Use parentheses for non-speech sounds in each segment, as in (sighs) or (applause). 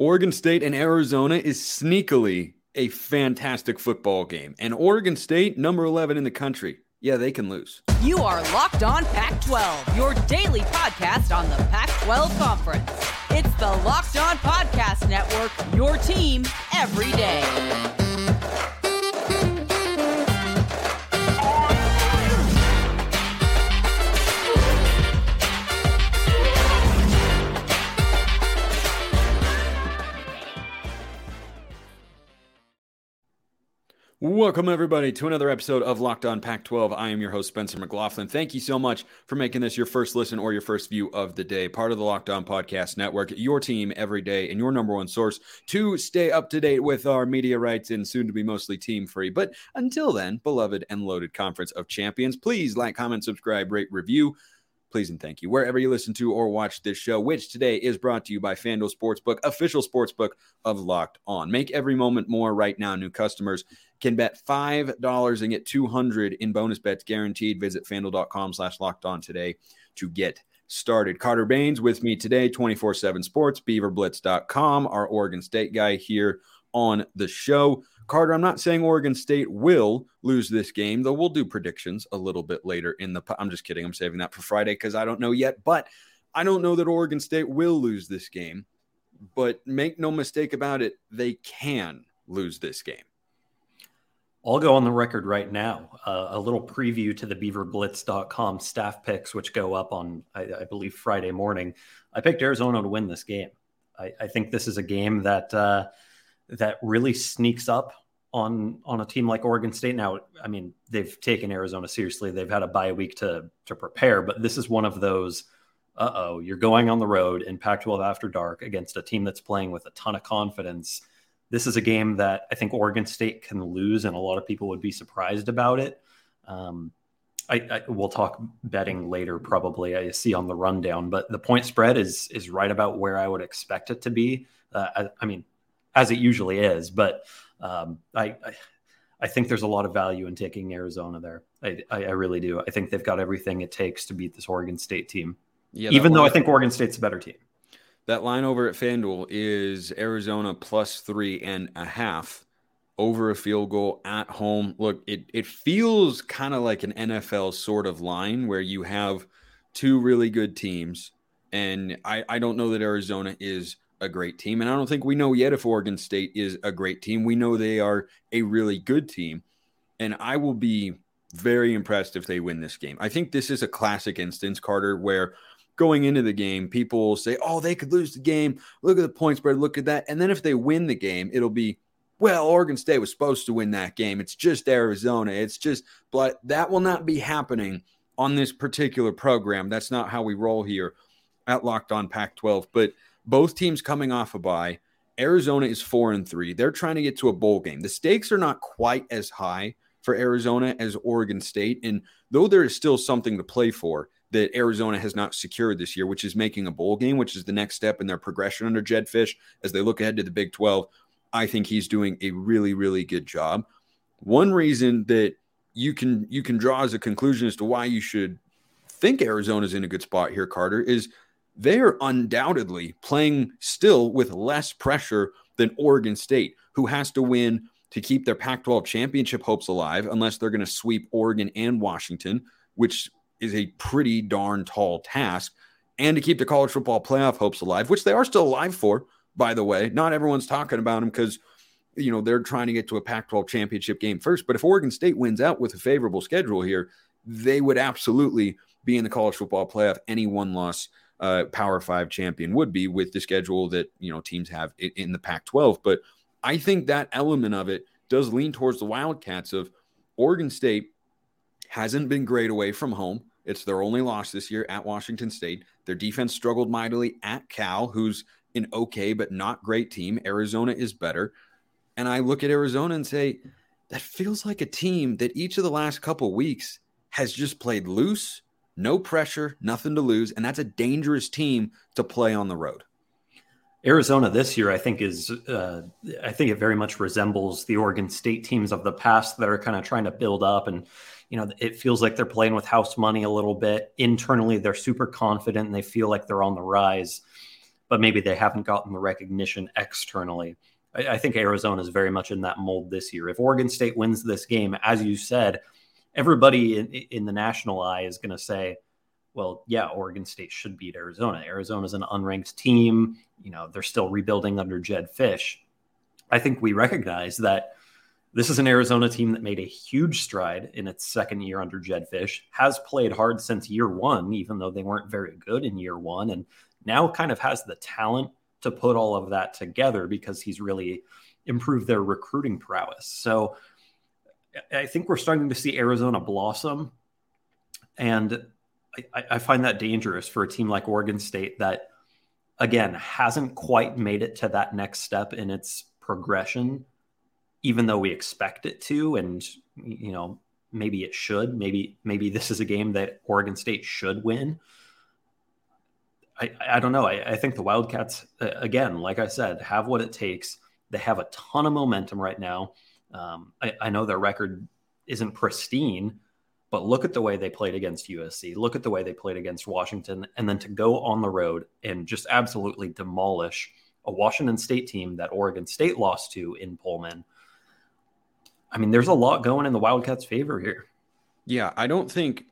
Oregon State and Arizona is sneakily a fantastic football game. And Oregon State, number 11 in the country, yeah, they can lose. You are Locked On Pac 12, your daily podcast on the Pac 12 Conference. It's the Locked On Podcast Network, your team every day. Welcome, everybody, to another episode of Locked On Pac 12. I am your host, Spencer McLaughlin. Thank you so much for making this your first listen or your first view of the day. Part of the Locked On Podcast Network, your team every day, and your number one source to stay up to date with our media rights and soon to be mostly team free. But until then, beloved and loaded Conference of Champions, please like, comment, subscribe, rate, review please and thank you wherever you listen to or watch this show, which today is brought to you by FanDuel Sportsbook, official sportsbook of Locked On. Make every moment more right now. New customers can bet $5 and get 200 in bonus bets guaranteed. Visit fanduel.com slash locked on today to get started. Carter Bahns with me today, 24 7 sports, beaverblitz.com, our Oregon State guy here on the show. Carter, I'm not saying Oregon State will lose this game, though we'll do predictions a little bit later in the. I'm just kidding. I'm saving that for Friday because I don't know yet. But I don't know that Oregon State will lose this game. But make no mistake about it, they can lose this game. I'll go on the record right now. Uh, a little preview to the beaverblitz.com staff picks, which go up on, I, I believe, Friday morning. I picked Arizona to win this game. I, I think this is a game that uh, that really sneaks up on on a team like Oregon State. Now, I mean, they've taken Arizona seriously. They've had a bye week to to prepare, but this is one of those. Uh oh, you're going on the road in Pac-12 after dark against a team that's playing with a ton of confidence this is a game that I think Oregon State can lose, and a lot of people would be surprised about it. Um, I, I, we'll talk betting later, probably. I see on the rundown, but the point spread is is right about where I would expect it to be. Uh, I, I, mean, as it usually is, but um, I, I think there's a lot of value in taking Arizona there. I, I, really do. I think they've got everything it takes to beat this Oregon State team. Yeah, even though I think Oregon State's a better team. That line over at FanDuel is Arizona plus three and a half over a field goal at home. Look, it, it feels kind of like an NFL sort of line where you have two really good teams. And I, I don't know that Arizona is a great team. And I don't think we know yet if Oregon State is a great team. We know they are a really good team. And I will be very impressed if they win this game. I think this is a classic instance, Carter, where going into the game, people say, oh, they could lose the game. Look at the point spread. Look at that. And then if they win the game, it'll be, well, Oregon State was supposed to win that game. It's just Arizona. It's just, but that will not be happening on this particular program. That's not how we roll here at Locked On Pac 12. But both teams coming off a bye. Arizona is four and three. They're trying to get to a bowl game. The stakes are not quite as high for Arizona as Oregon State. And though there is still something to play for, that Arizona has not secured this year, which is making a bowl game, which is the next step in their progression under Jedd Fisch as they look ahead to the Big 12. I think he's doing a really, really good job. One reason that you can you can draw as a conclusion as to why you should think Arizona's in a good spot here, Carter, is they're undoubtedly playing still with less pressure than Oregon State, who has to win to keep their Pac 12 championship hopes alive, unless they're going to sweep Oregon and Washington, which is a pretty darn tall task. And to keep the college football playoff hopes alive, which they are still alive for, by the way. Not everyone's talking about them because, you know, they're trying to get to a Pac 12 championship game first. But if Oregon State wins out with a favorable schedule here, they would absolutely be in the college football playoff. Any one loss uh, Power Five champion would be with the schedule that, you know, teams have in the Pac 12. But I think that element of it does lean towards the Wildcats of Oregon State hasn't been great away from home. It's their only loss this year at Washington State. Their defense struggled mightily at Cal, who's an okay but not great team. Arizona is better. And I look at Arizona and say, that feels like a team that each of the last couple weeks has just played loose, no pressure, nothing to lose. And that's a dangerous team to play on the road. Arizona this year, I think, is uh, I think it very much resembles the Oregon State teams of the past that are kind of trying to build up and you know, it feels like they're playing with house money a little bit. Internally, they're super confident and they feel like they're on the rise. but maybe they haven't gotten the recognition externally. I, I think Arizona is very much in that mold this year. If Oregon State wins this game, as you said, everybody in, in the national eye is going to say, well, yeah, Oregon State should beat Arizona. Arizona's an unranked team. You know, they're still rebuilding under Jedd Fisch. I think we recognize that this is an Arizona team that made a huge stride in its second year under Jedd Fisch, has played hard since year one, even though they weren't very good in year one, and now kind of has the talent to put all of that together because he's really improved their recruiting prowess. So I think we're starting to see Arizona blossom. And I, I, find that dangerous for a team like Oregon State that, again, hasn't quite made it to that next step in its progression, even though we expect it to. And, you know, maybe it should. Maybe, maybe this is a game that Oregon State should win. I, I don't know. I, I think the Wildcats, again, like I said, have what it takes. They have a ton of momentum right now. Um, I, I know their record isn't pristine, but look at the way they played against USC. Look at the way they played against Washington. And then to go on the road and just absolutely demolish a Washington State team that Oregon State lost to in Pullman. I mean, there's a lot going in the Wildcats' favor here. Yeah, I don't think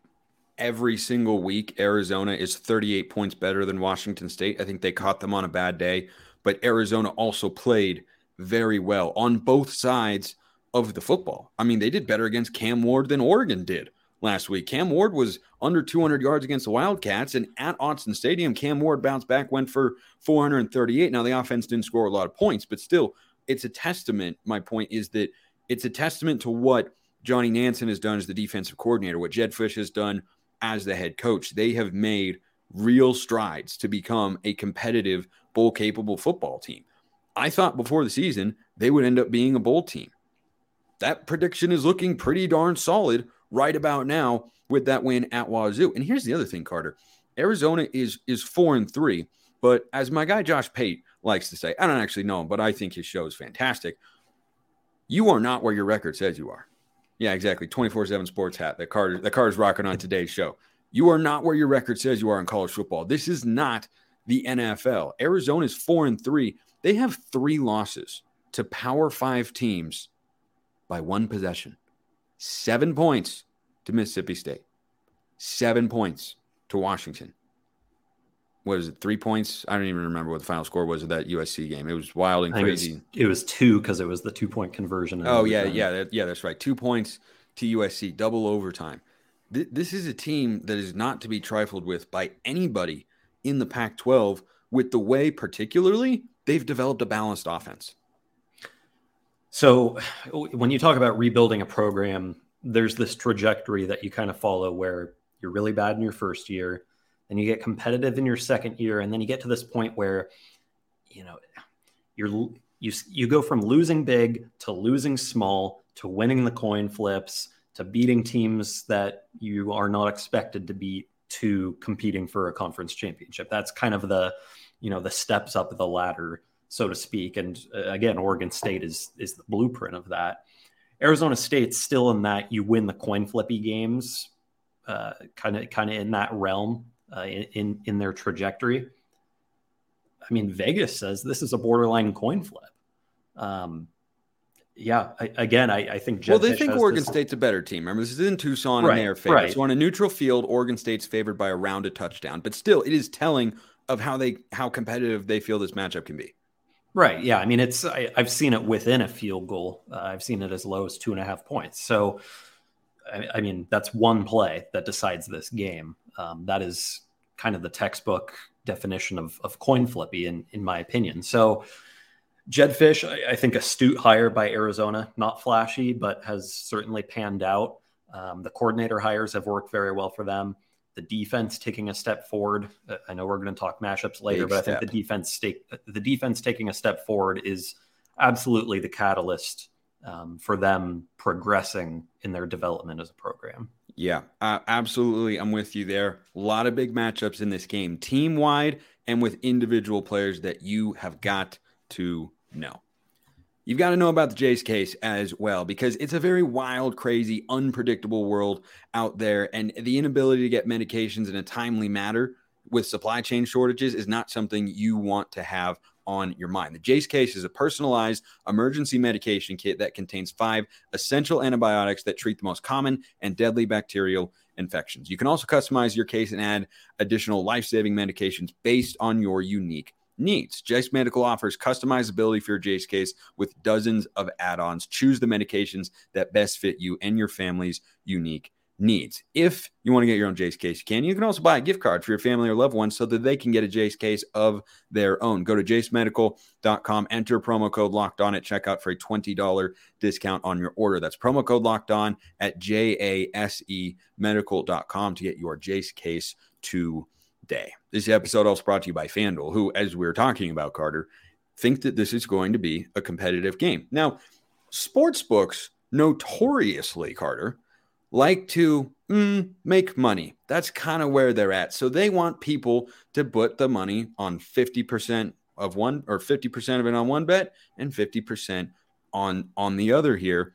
every single week Arizona is 38 points better than Washington State. I think they caught them on a bad day, but Arizona also played very well on both sides of the football. I mean, they did better against Cam Ward than Oregon did last week. Cam Ward was under 200 yards against the Wildcats, and at Autzen Stadium, Cam Ward bounced back, went for 438. Now, the offense didn't score a lot of points, but still, it's a testament. My point is that it's a testament to what Johnny Nansen has done as the defensive coordinator, what Jedd Fisch has done as the head coach. They have made real strides to become a competitive, bowl capable football team. I thought before the season they would end up being a bowl team. That prediction is looking pretty darn solid right about now with that win at Wazoo. And here's the other thing, Carter. Arizona is is four and three, but as my guy Josh Pate likes to say, I don't actually know him, but I think his show is fantastic. You are not where your record says you are. Yeah, exactly. 24-7 sports hat that Carter that Carter's rocking on today's show. You are not where your record says you are in college football. This is not the NFL. Arizona is four and three. They have three losses to power five teams by one possession. Seven points to Mississippi State, seven points to Washington. What is it? Three points? I don't even remember what the final score was of that USC game. It was wild and crazy. It was, it was, two because it was the two point conversion. Oh yeah, yeah, that, yeah. That's right. Two points to USC, double overtime. Th- this is a team that is not to be trifled with by anybody in the Pac-12. With the way, particularly, they've developed a balanced offense. So (sighs) when you talk about rebuilding a program, there's this trajectory that you kind of follow where you're really bad in your first year, then you get competitive in your second year, and then you get to this point where you know you're you you go from losing big to losing small to winning the coin flips to beating teams that you are not expected to beat to competing for a conference championship. That's kind of the you know the steps up the ladder so to speak. And uh, again, Oregon State is is the blueprint of that. Arizona State's still in that you win the coin flippy games, kind of kind of in that realm uh, in in their trajectory. I mean, Vegas says this is a borderline coin flip. Um, yeah, I, again, I, I think. Well, they Fisch think Oregon this... State's a better team. Remember, this is in Tucson, right, and they are favored. Right. So on a neutral field, Oregon State's favored by a rounded touchdown. But still, it is telling of how they how competitive they feel this matchup can be. Right. Yeah. I mean, it's I, have seen it within a field goal. Uh, I've seen it as low as two and a half points. So, I, I mean, that's one play that decides this game. Um, that is kind of the textbook definition of, of coin flippy, in in my opinion. So, Jedd Fisch, I, I think astute hire by Arizona, not flashy, but has certainly panned out. Um, the coordinator hires have worked very well for them the defense taking a step forward. Uh, I know we're going to talk mashups later, Big but step. I think the defense take the defense taking a step forward is absolutely the catalyst um, for them progressing in their development as a program. Yeah, uh, absolutely. I'm with you there. A lot of big matchups in this game, team wide and with individual players that you have got to know. You've got to know about the Jase case as well because it's a very wild, crazy, unpredictable world out there. And the inability to get medications in a timely manner with supply chain shortages is not something you want to have on your mind. The Jase case is a personalized emergency medication kit that contains five essential antibiotics that treat the most common and deadly bacterial infections. You can also customize your case and add additional life saving medications based on your unique needs. Jase Medical offers customizability for your Jase case with dozens of add ons. Choose the medications that best fit you and your family's unique needs. If you want to get your own Jase case, you can. You can also buy a gift card for your family or loved ones so that they can get a Jase case of their own. Go to jasemedical.com, enter promo code locked on at checkout for a $20 discount on your order. That's promo code locked on at J A S E medical.com to get your Jase case today. This episode also brought to you by FanDuel, who, as we are talking about, Carter, think that this is going to be a competitive game. Now, sports books notoriously, Carter, like to mm, make money. That's kind of where they're at. So they want people to put the money on 50% of one or 50% of it on one bet and 50% on on the other here.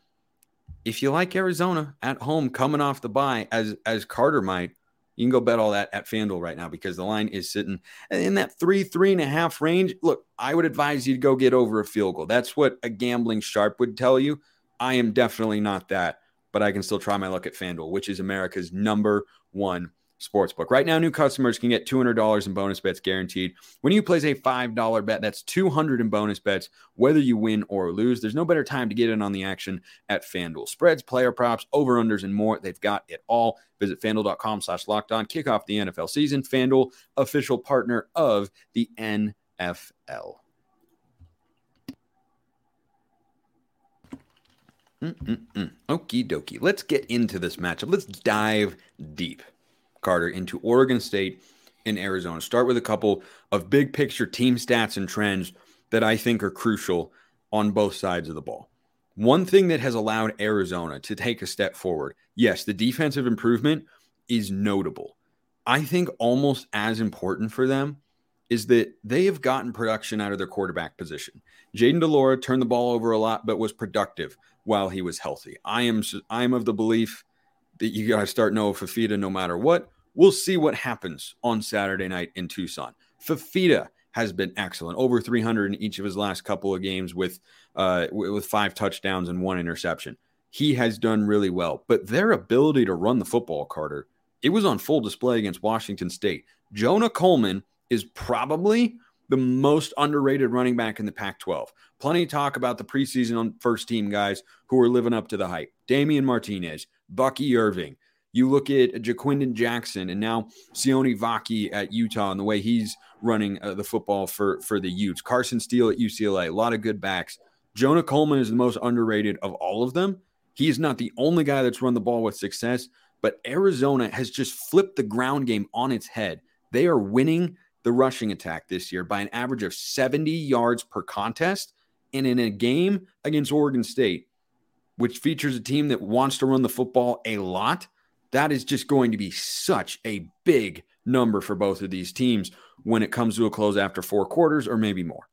If you like Arizona at home coming off the bye as as Carter might, you can go bet all that at FanDuel right now because the line is sitting in that three, three and a half range. Look, I would advise you to go get over a field goal. That's what a gambling sharp would tell you. I am definitely not that but I can still try my luck at FanDuel, which is America's number one sportsbook. Right now, new customers can get $200 in bonus bets guaranteed. When you place a $5 bet, that's 200 in bonus bets, whether you win or lose. There's no better time to get in on the action at FanDuel. Spreads, player props, over-unders, and more. They've got it all. Visit FanDuel.com slash locked on. Kick off the NFL season. FanDuel, official partner of the NFL. Mm-mm-mm. Okie dokie. Let's get into this matchup. Let's dive deep, Carter, into Oregon State and Arizona. Start with a couple of big picture team stats and trends that I think are crucial on both sides of the ball. One thing that has allowed Arizona to take a step forward, yes, the defensive improvement is notable. I think almost as important for them is that they have gotten production out of their quarterback position. Jayden de Laura turned the ball over a lot, but was productive while he was healthy. I am I am of the belief that you got to start Noah Fifita no matter what. We'll see what happens on Saturday night in Tucson. Fifita has been excellent, over 300 in each of his last couple of games with uh, with five touchdowns and one interception. He has done really well, but their ability to run the football, Carter, it was on full display against Washington State. Jonah Coleman is probably the most underrated running back in the Pac 12. Plenty of talk about the preseason on first team guys who are living up to the hype. Damien Martinez, Bucky Irving. You look at Ja'Quinden Jackson and now Sione Vaki at Utah and the way he's running uh, the football for, for the Utes. Carson Steele at UCLA, a lot of good backs. Jonah Coleman is the most underrated of all of them. He is not the only guy that's run the ball with success, but Arizona has just flipped the ground game on its head. They are winning the rushing attack this year by an average of 70 yards per contest. And in a game against Oregon State, which features a team that wants to run the football a lot, that is just going to be such a big number for both of these teams when it comes to a close after four quarters or maybe more.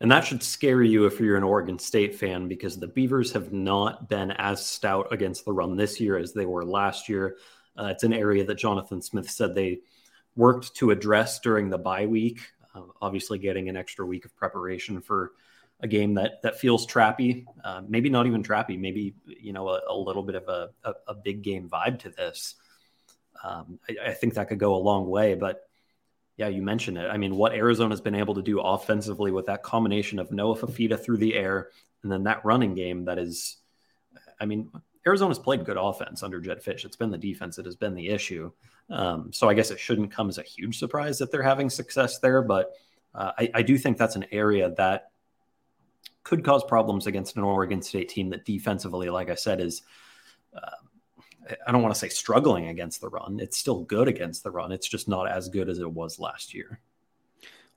And that should scare you if you're an Oregon State fan because the Beavers have not been as stout against the run this year as they were last year. Uh, it's an area that Jonathan Smith said they worked to address during the bye week. Uh, obviously, getting an extra week of preparation for a game that that feels trappy, uh, maybe not even trappy, maybe you know a, a little bit of a, a, a, big game vibe to this. Um, I, I, think that could go a long way, but yeah, you mentioned it. I mean, what Arizona's been able to do offensively with that combination of Noah Fifita through the air and then that running game that is, I mean, Arizona's played good offense under Jedd Fisch. It's been the defense that has been the issue. Um, so I guess it shouldn't come as a huge surprise that they're having success there. But uh, I, I, do think that's an area that could cause problems against an Oregon State team that defensively, like I said, is. Uh, I don't want to say struggling against the run. It's still good against the run. It's just not as good as it was last year.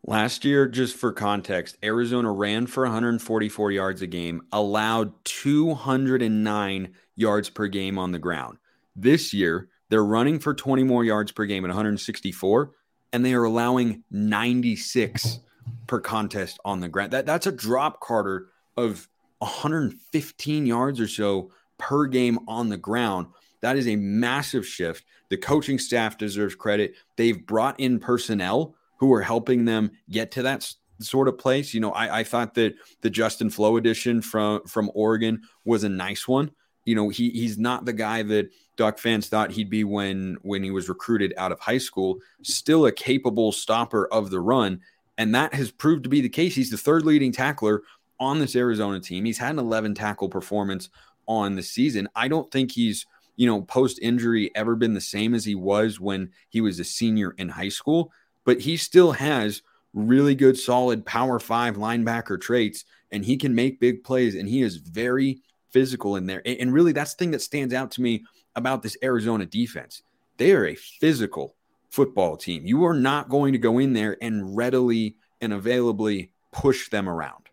Last year, just for context, Arizona ran for 144 yards a game, allowed 209 yards per game on the ground. This year, they're running for 20 more yards per game at 164, and they are allowing 96 per contest on the ground. That, that's a drop, Carter, of 115 yards or so per game on the ground. That is a massive shift. The coaching staff deserves credit. They've brought in personnel who are helping them get to that sort of place. You know, I, I thought that the Justin Flowe edition from from Oregon was a nice one. You know, he he's not the guy that Duck fans thought he'd be when when he was recruited out of high school. Still a capable stopper of the run, and that has proved to be the case. He's the third leading tackler on this Arizona team. He's had an 11 tackle performance on the season. I don't think he's you know, post injury ever been the same as he was when he was a senior in high school, but he still has really good, solid power five linebacker traits, and he can make big plays, and he is very physical in there. And really, that's the thing that stands out to me about this Arizona defense. They are a physical football team. You are not going to go in there and readily and availably push them around.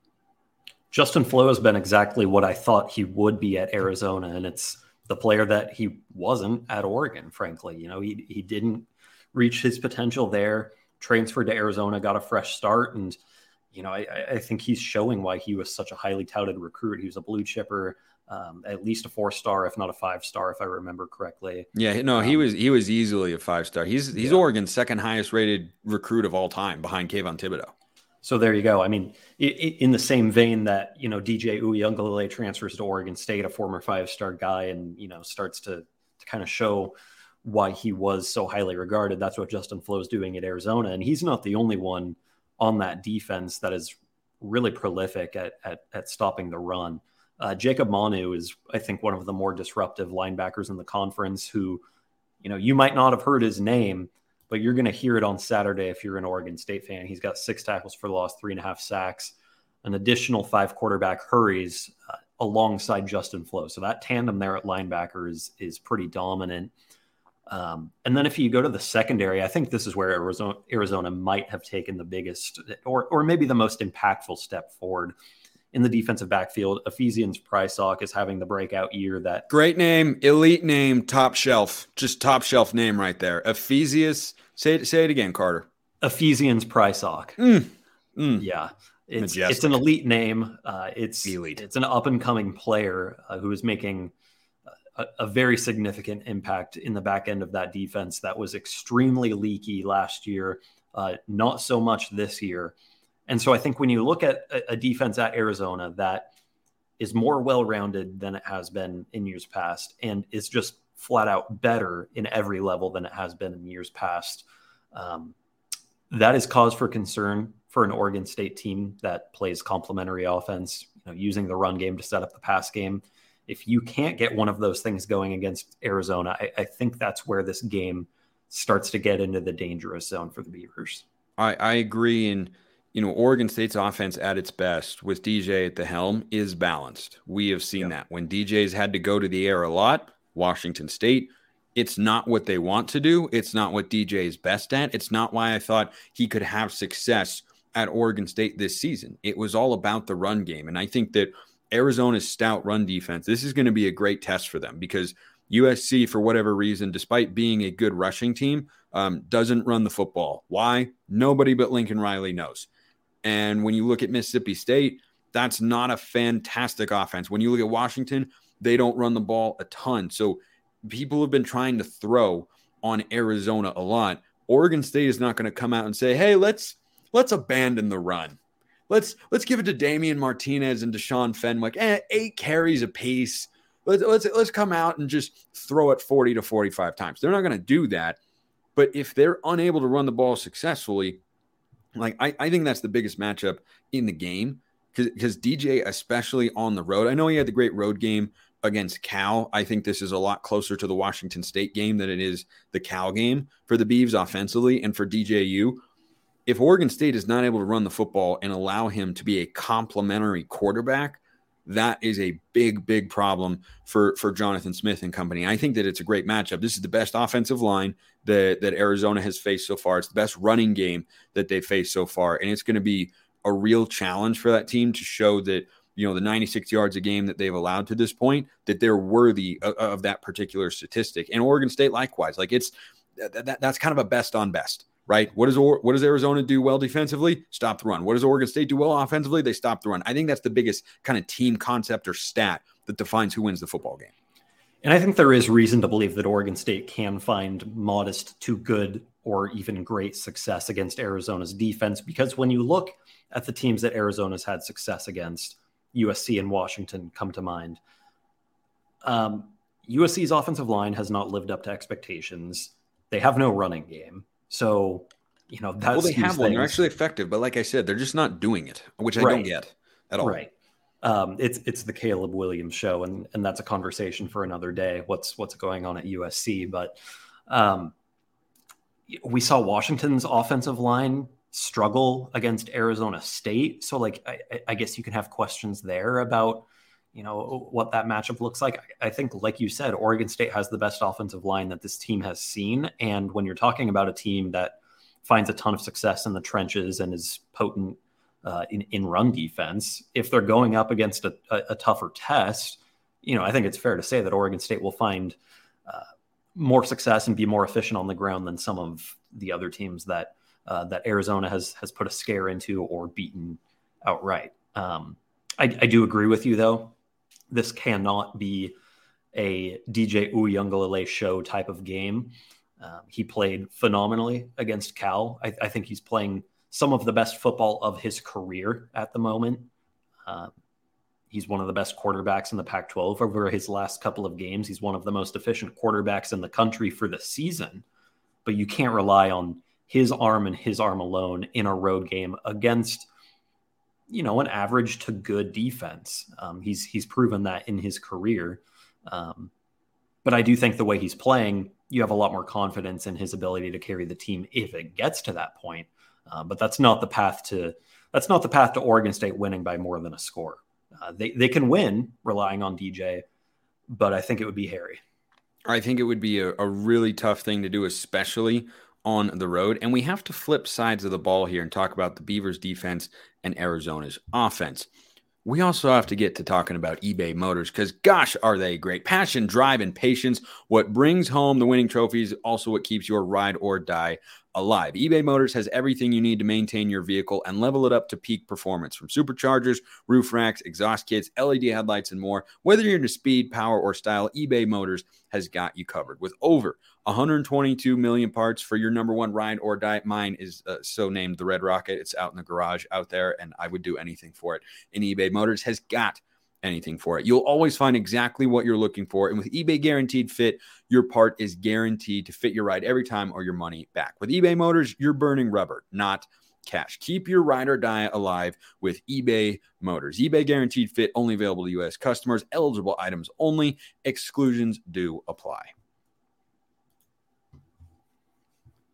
Justin Flowe has been exactly what I thought he would be at Arizona, and it's the player that he wasn't at Oregon, frankly. You know, he, he didn't reach his potential there, transferred to Arizona, got a fresh start. And, you know, I, I think he's showing why he was such a highly touted recruit. He was a blue chipper, um, at least a four star, if not a five star, if I remember correctly. Yeah, no, um, he was he was easily a five star. He's he's yeah. Oregon's second highest rated recruit of all time behind Kayvon Thibodeaux. So there you go. I mean, in the same vein that you know DJ Uiagalelei transfers to Oregon State, a former five-star guy, and you know starts to, to kind of show why he was so highly regarded. That's what Justin Flowe is doing at Arizona, and he's not the only one on that defense that is really prolific at at, at stopping the run. Uh, Jacob Manu is, I think, one of the more disruptive linebackers in the conference. Who, you know, you might not have heard his name but you're going to hear it on Saturday if you're an Oregon State fan. He's got six tackles for loss, three and a half sacks, an additional five quarterback hurries uh, alongside Justin Flowe. So that tandem there at linebacker is is pretty dominant. Um, and then if you go to the secondary, I think this is where Arizona, Arizona might have taken the biggest or or maybe the most impactful step forward in the defensive backfield. Ephesians Prysock is having the breakout year that great name, elite name, top shelf, just top shelf name right there. Ephesians, say it, say it again, Carter. Ephesians Prysock. Mm, mm. Yeah. It's, it's an elite name. Uh, it's elite. It's an up and coming player uh, who is making a, a, very significant impact in the back end of that defense that was extremely leaky last year. Uh, not so much this year. And so I think when you look at a, defense at Arizona that is more well rounded than it has been in years past and is just flat out better in every level than it has been in years past, um, that is cause for concern for an Oregon State team that plays complementary offense, you know, using the run game to set up the pass game. If you can't get one of those things going against Arizona, I, I think that's where this game starts to get into the dangerous zone for the Beavers. I, I agree. And you know, Oregon State's offense at its best with DJ at the helm is balanced. We have seen that when DJ's had to go to the air a lot, Washington State, it's not what they want to do. It's not what DJ is best at. It's not why I thought he could have success at Oregon State this season. It was all about the run game. And I think that Arizona's stout run defense, this is going to be a great test for them because USC, for whatever reason, despite being a good rushing team, um, doesn't run the football. Why? Nobody but Lincoln Riley knows. And when you look at Mississippi State, that's not a fantastic offense. When you look at Washington, they don't run the ball a ton. So people have been trying to throw on Arizona a lot. Oregon State is not going to come out and say, "Hey, let's let's abandon the run. Let's let's give it to Damien Martinez and Deshaun Fenwick. Eh, eight carries apiece. Let's let's let's come out and just throw it 40 to 45 times." They're not going to do that. But if they're unable to run the ball successfully, like I, I think that's the biggest matchup in the game because DJ, especially on the road, I know he had the great road game against Cal. I think this is a lot closer to the Washington State game than it is the Cal game for the Beavs offensively and for DJU. If Oregon State is not able to run the football and allow him to be a complementary quarterback, that is a big, big problem for for Jonathan Smith and company. I think that it's a great matchup. This is the best offensive line that that Arizona has faced so far. It's the best running game that they've faced so far, and it's going to be a real challenge for that team to show that you know the 96 yards a game that they've allowed to this point that they're worthy of, of that particular statistic. And Oregon State likewise, like it's that, that's kind of a best on best right? What does what does Arizona do well defensively? Stop the run. What does Oregon State do well offensively? They stop the run. I think that's the biggest kind of team concept or stat that defines who wins the football game. And I think there is reason to believe that Oregon State can find modest to good or even great success against Arizona's defense because when you look at the teams that Arizona's had success against, USC and Washington come to mind. Um, USC's offensive line has not lived up to expectations. They have no running game. So, you know, that's well, they have one. They're actually effective, but like I said, they're just not doing it, which I right. don't get at all. Right. Um, it's it's the Caleb Williams show, and and that's a conversation for another day. What's what's going on at USC? But um, we saw Washington's offensive line struggle against Arizona State. So, like, I, I, guess you can have questions there about, you know, what that matchup looks like. I, think, like you said, Oregon State has the best offensive line that this team has seen. And when you're talking about a team that finds a ton of success in the trenches and is potent uh, in, in run defense, if they're going up against a, a, a, tougher test, you know, I think it's fair to say that Oregon State will find uh, more success and be more efficient on the ground than some of the other teams that uh, that Arizona has has put a scare into or beaten outright. Um, I, I, do agree with you though. This cannot be a DJ Uiagalelei show type of game. Um, he played phenomenally against Cal. I, I, think he's playing some of the best football of his career at the moment. Uh, he's one of the best quarterbacks in the Pac 12 over his last couple of games. He's one of the most efficient quarterbacks in the country for the season, but you can't rely on his arm and his arm alone in a road game against you know an average to good defense. Um, he's he's proven that in his career. Um, but I do think the way he's playing, you have a lot more confidence in his ability to carry the team if it gets to that point. Uh, but that's not the path to that's not the path to Oregon State winning by more than a score. Uh, they they can win relying on DJ, but I think it would be hairy. I think it would be a, a really tough thing to do, especially on the road. And we have to flip sides of the ball here and talk about the Beavers defense and Arizona's offense. We also have to get to talking about eBay Motors because, gosh, are they great? Passion, drive, and patience. What brings home the winning trophies, also what keeps your ride or die alive. eBay Motors has everything you need to maintain your vehicle and level it up to peak performance from superchargers, roof racks, exhaust kits, LED headlights, and more. Whether you're into speed, power, or style, eBay Motors has got you covered. With over 122 million parts for your number one ride or die. Mine is uh, so named the Red Rocket. It's out in the garage out there, and I would do anything for it. And eBay Motors has got anything for it. You'll always find exactly what you're looking for. And with eBay Guaranteed Fit, your part is guaranteed to fit your ride every time or your money back. With eBay Motors, you're burning rubber, not cash. Keep your ride or die alive with eBay Motors. eBay Guaranteed Fit only available to U.S. customers, eligible items only, exclusions do apply.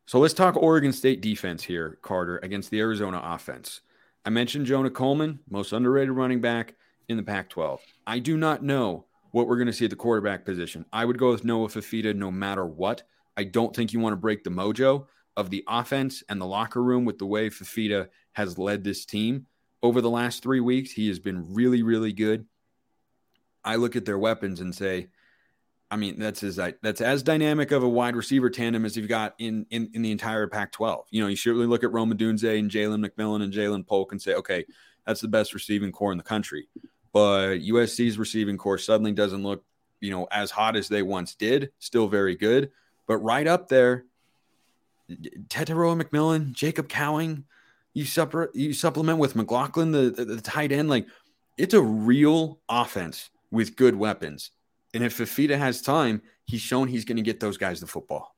So let's talk Oregon State defense here, Carter, against the Arizona offense. I mentioned Jonah Coleman, most underrated running back in the Pac 12. I do not know what we're going to see at the quarterback position. I would go with Noah Fifita no matter what. I don't think you want to break the mojo of the offense and the locker room with the way Fifita has led this team over the last three weeks. He has been really, really good. I look at their weapons and say, I mean, that's as that's as dynamic of a wide receiver tandem as you've got in in, in the entire Pac-12. You know, you really look at Rome Odunze and Jalen McMillan and Ja'Lynn Polk and say, okay, that's the best receiving corps in the country. But USC's receiving corps suddenly doesn't look, you know, as hot as they once did. Still very good, but right up there, Tetairoa McMillan, Jacob Cowing, you supper you supplement with McLachlan, the, the the tight end. Like, it's a real offense with good weapons and if Fifita has time, he's shown he's going to get those guys the football.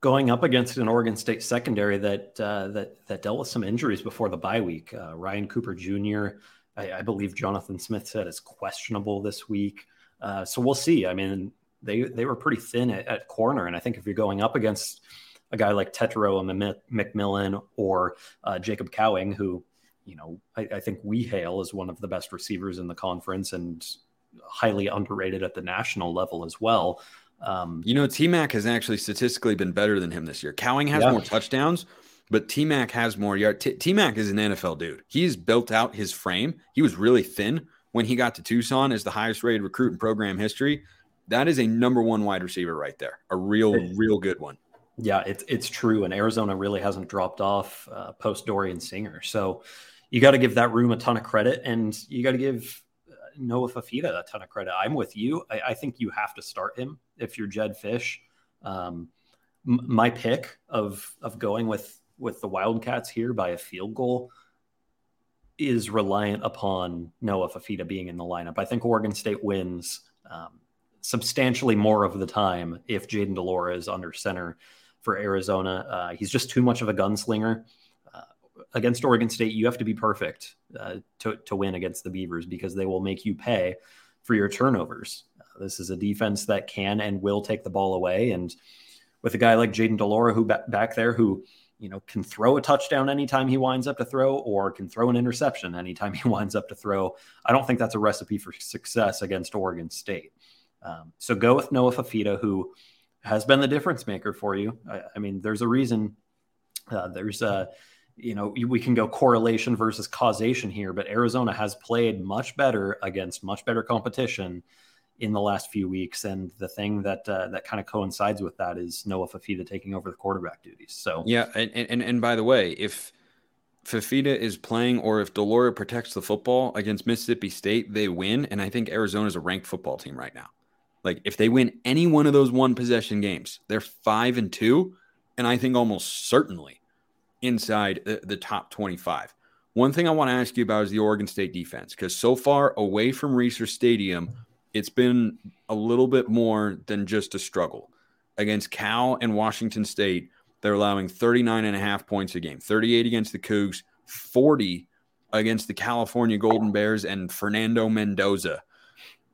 Going up against an Oregon State secondary that uh, that that dealt with some injuries before the bye week, uh, Ryan Cooper Jr. I, I, believe Jonathan Smith said is questionable this week. Uh, so we'll see. I mean, they they were pretty thin at, at, corner, and I think if you're going up against a guy like Tetairoa McMillan or uh, Jacob Cowing, who you know I, I think we hail as one of the best receivers in the conference, and highly underrated at the national level as well. Um, you know, T Mac has actually statistically been better than him this year. Cowing has yeah. more touchdowns, but T Mac has more yards. T Mac is an NFL dude. He's built out his frame. He was really thin when he got to Tucson as the highest rated recruit in program history. That is a number one wide receiver right there, a real, real good one. Yeah, it's it's true, and Arizona really hasn't dropped off uh, post Dorian Singer. So you got to give that room a ton of credit, and you got to give Noah Fifita a ton of credit. I'm with you. I, I think you have to start him if you're Jedd Fisch. Um, m- my pick of of going with with the Wildcats here by a field goal is reliant upon Noah Fifita being in the lineup. I think Oregon State wins um, substantially more of the time if Jayden de Laura is under center for Arizona. Uh, he's just too much of a gunslinger. Uh, against Oregon State, you have to be perfect uh, to, to win against the Beavers because they will make you pay for your turnovers. Uh, this is a defense that can and will take the ball away. And with a guy like Jayden de Laura, who back there, who you know can throw a touchdown anytime he winds up to throw, or can throw an interception anytime (laughs) he winds up to throw, I don't think that's a recipe for success against Oregon State. Um, so go with Noah Fifita, who has been the difference maker for you. I, I mean, there's a reason. Uh, there's a, you know, we can go correlation versus causation here, but Arizona has played much better against much better competition in the last few weeks, and the thing that uh, that kind of coincides with that is Noah Fifita taking over the quarterback duties. So yeah, and and, and by the way, if Fifita is playing or if de Laura protects the football against Mississippi State, they win, and I think Arizona is a ranked football team right now. Like if they win any one of those one possession games, they're five and two, and I think almost certainly inside the, the top 25. One thing I want to ask you about is the Oregon State defense, because so far away from Reser Stadium, it's been a little bit more than just a struggle. Against Cal and Washington State, they're allowing 39 and a half points a game, 38 against the Cougs, 40 against the California Golden Bears and Fernando Mendoza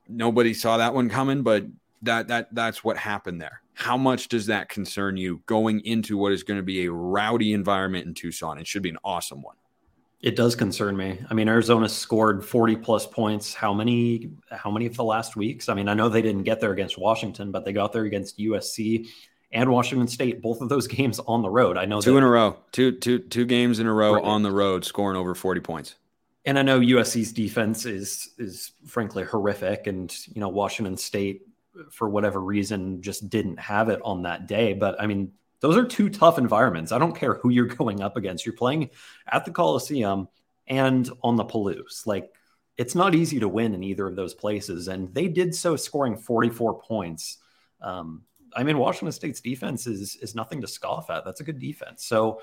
nobody saw that one coming, but that that that's what happened there. How much does that concern you going into what is going to be a rowdy environment in Tucson? It should be an awesome one. It does concern me. I mean, Arizona scored 40 plus points. How many how many of the last weeks? I mean, I know they didn't get there against Washington, but they got there against USC and Washington State, both of those (laughs) games on the road. I know two in a row, two two two games in a row right. on the road, scoring over 40 points and I know USC's defense is is frankly horrific, and you know Washington State for whatever reason just didn't have it on that day. But I mean, those are two tough environments. I don't care who you're (laughs) going up against. You're playing at the Coliseum and on the Palouse. Like it's not easy to win in either of those places, and they did so, scoring 44 points. Um, I mean, Washington State's defense is is nothing to scoff at. That's a good defense. So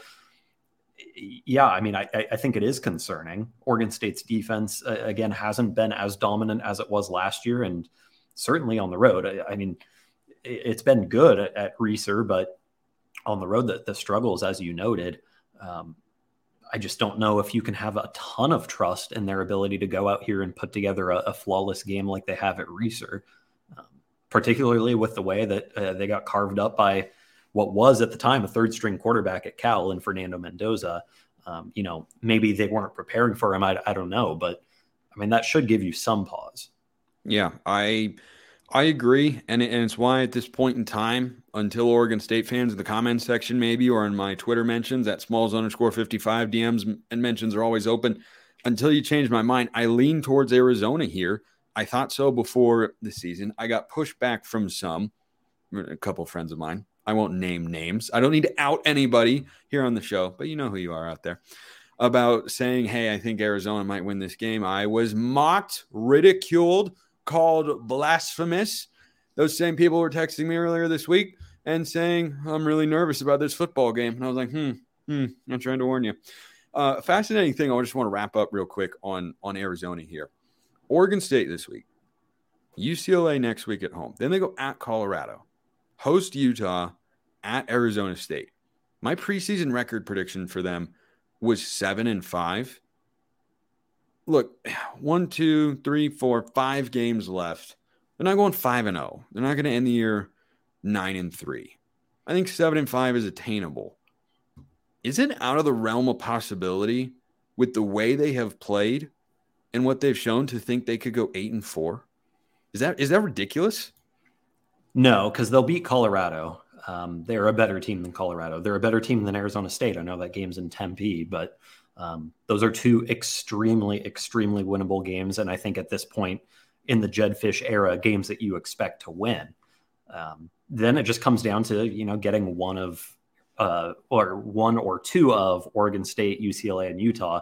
yeah, I mean, I, I think it is concerning. Oregon State's defense, uh, again, hasn't been as dominant as it was last year, and certainly on the road. I, I mean, it, has been good at, at Reser, but on the road, the, the struggles, as you noted, um, I just don't know if you can have a ton of trust in their ability to go out here and put together a, a flawless game like they have at Reser, um, particularly with the way that uh, they got carved up by what was at the time a third string quarterback at Cal and Fernando Mendoza. Um, you know, maybe they weren't preparing for him. I, I don't know, but I mean, that should give you some pause. Yeah, I I agree, and, and it's why at this point in time, until Oregon State fans in the comments section, maybe, or in my Twitter mentions at smalls underscore fifty five DMs and mentions are always open. Until you change my mind, I lean towards Arizona here. I thought so before the season. I got pushed back from some, a couple friends of mine, I won't name names. I don't need to out anybody here on the show, but you know who you are out there about saying, Hey, I think Arizona might win this game. I was mocked, ridiculed, called blasphemous. Those same people were texting me earlier this week and saying, I'm really nervous about this football game. And I was like, Hmm, hmm, I'm trying to warn you. Uh, fascinating thing. I just want to wrap up real quick on, on Arizona here. Oregon State this week, UCLA next week at home. Then they go at Colorado host Utah at Arizona State. My preseason record prediction for them was seven and five. Look, (sighs) one, two, three, four, five games left. They're not going five and zero. Oh. They're not going to end the year nine and three. I think seven and five is attainable. Is it out of the realm of possibility with the way they have played and what they've shown to think they could go eight and four? Is that is that ridiculous? No, because they'll beat Colorado. Um, they're a better team than Colorado. They're a better team than Arizona State. I know that game's in Tempe, but um, those are two extremely, extremely winnable games. And I think at this point in the Jedd Fisch era, games that you expect to win. Um, then it just comes down to you know getting one of uh, or one or two of Oregon State, UCLA, and Utah.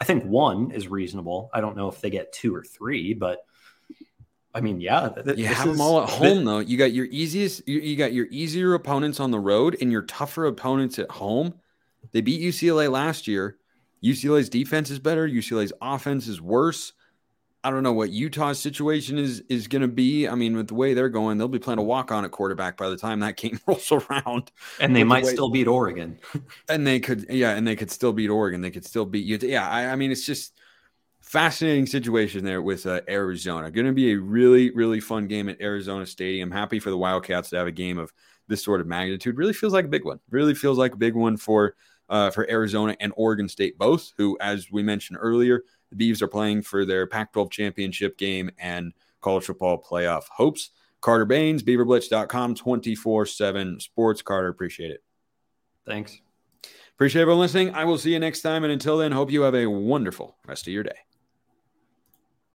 I think one is reasonable. I don't know if they get two or three, but I mean, yeah, th- you have is, them all at home though. You got your easiest, you, you got your easier opponents on the road and your tougher opponents at home. They beat UCLA last year. UCLA's defense is better. UCLA's offense is worse. I don't know what Utah's situation is is going to be. I mean, with the way they're going, they'll be playing a walk on at quarterback by the time that (laughs) game rolls around. And they might the way, still beat Oregon. (laughs) and they could, yeah, and they could still beat Oregon. They could still beat you. Yeah, I, I mean, it's just fascinating situation there with uh, Arizona. Going to be a really, really fun game at Arizona Stadium. Happy for the Wildcats to have a game of this sort of magnitude. Really feels like a big one. Really feels like a big one for uh, for Arizona and Oregon State both. Who, as we mentioned earlier, the Beavs are playing for their Pac-12 championship game and college football playoff hopes. Carter Bahns, BeaverBlitz.com, 24-7 sports. Carter, appreciate it. Thanks. Appreciate everyone listening. I will see you next time. And until then, hope you have a wonderful rest of your day.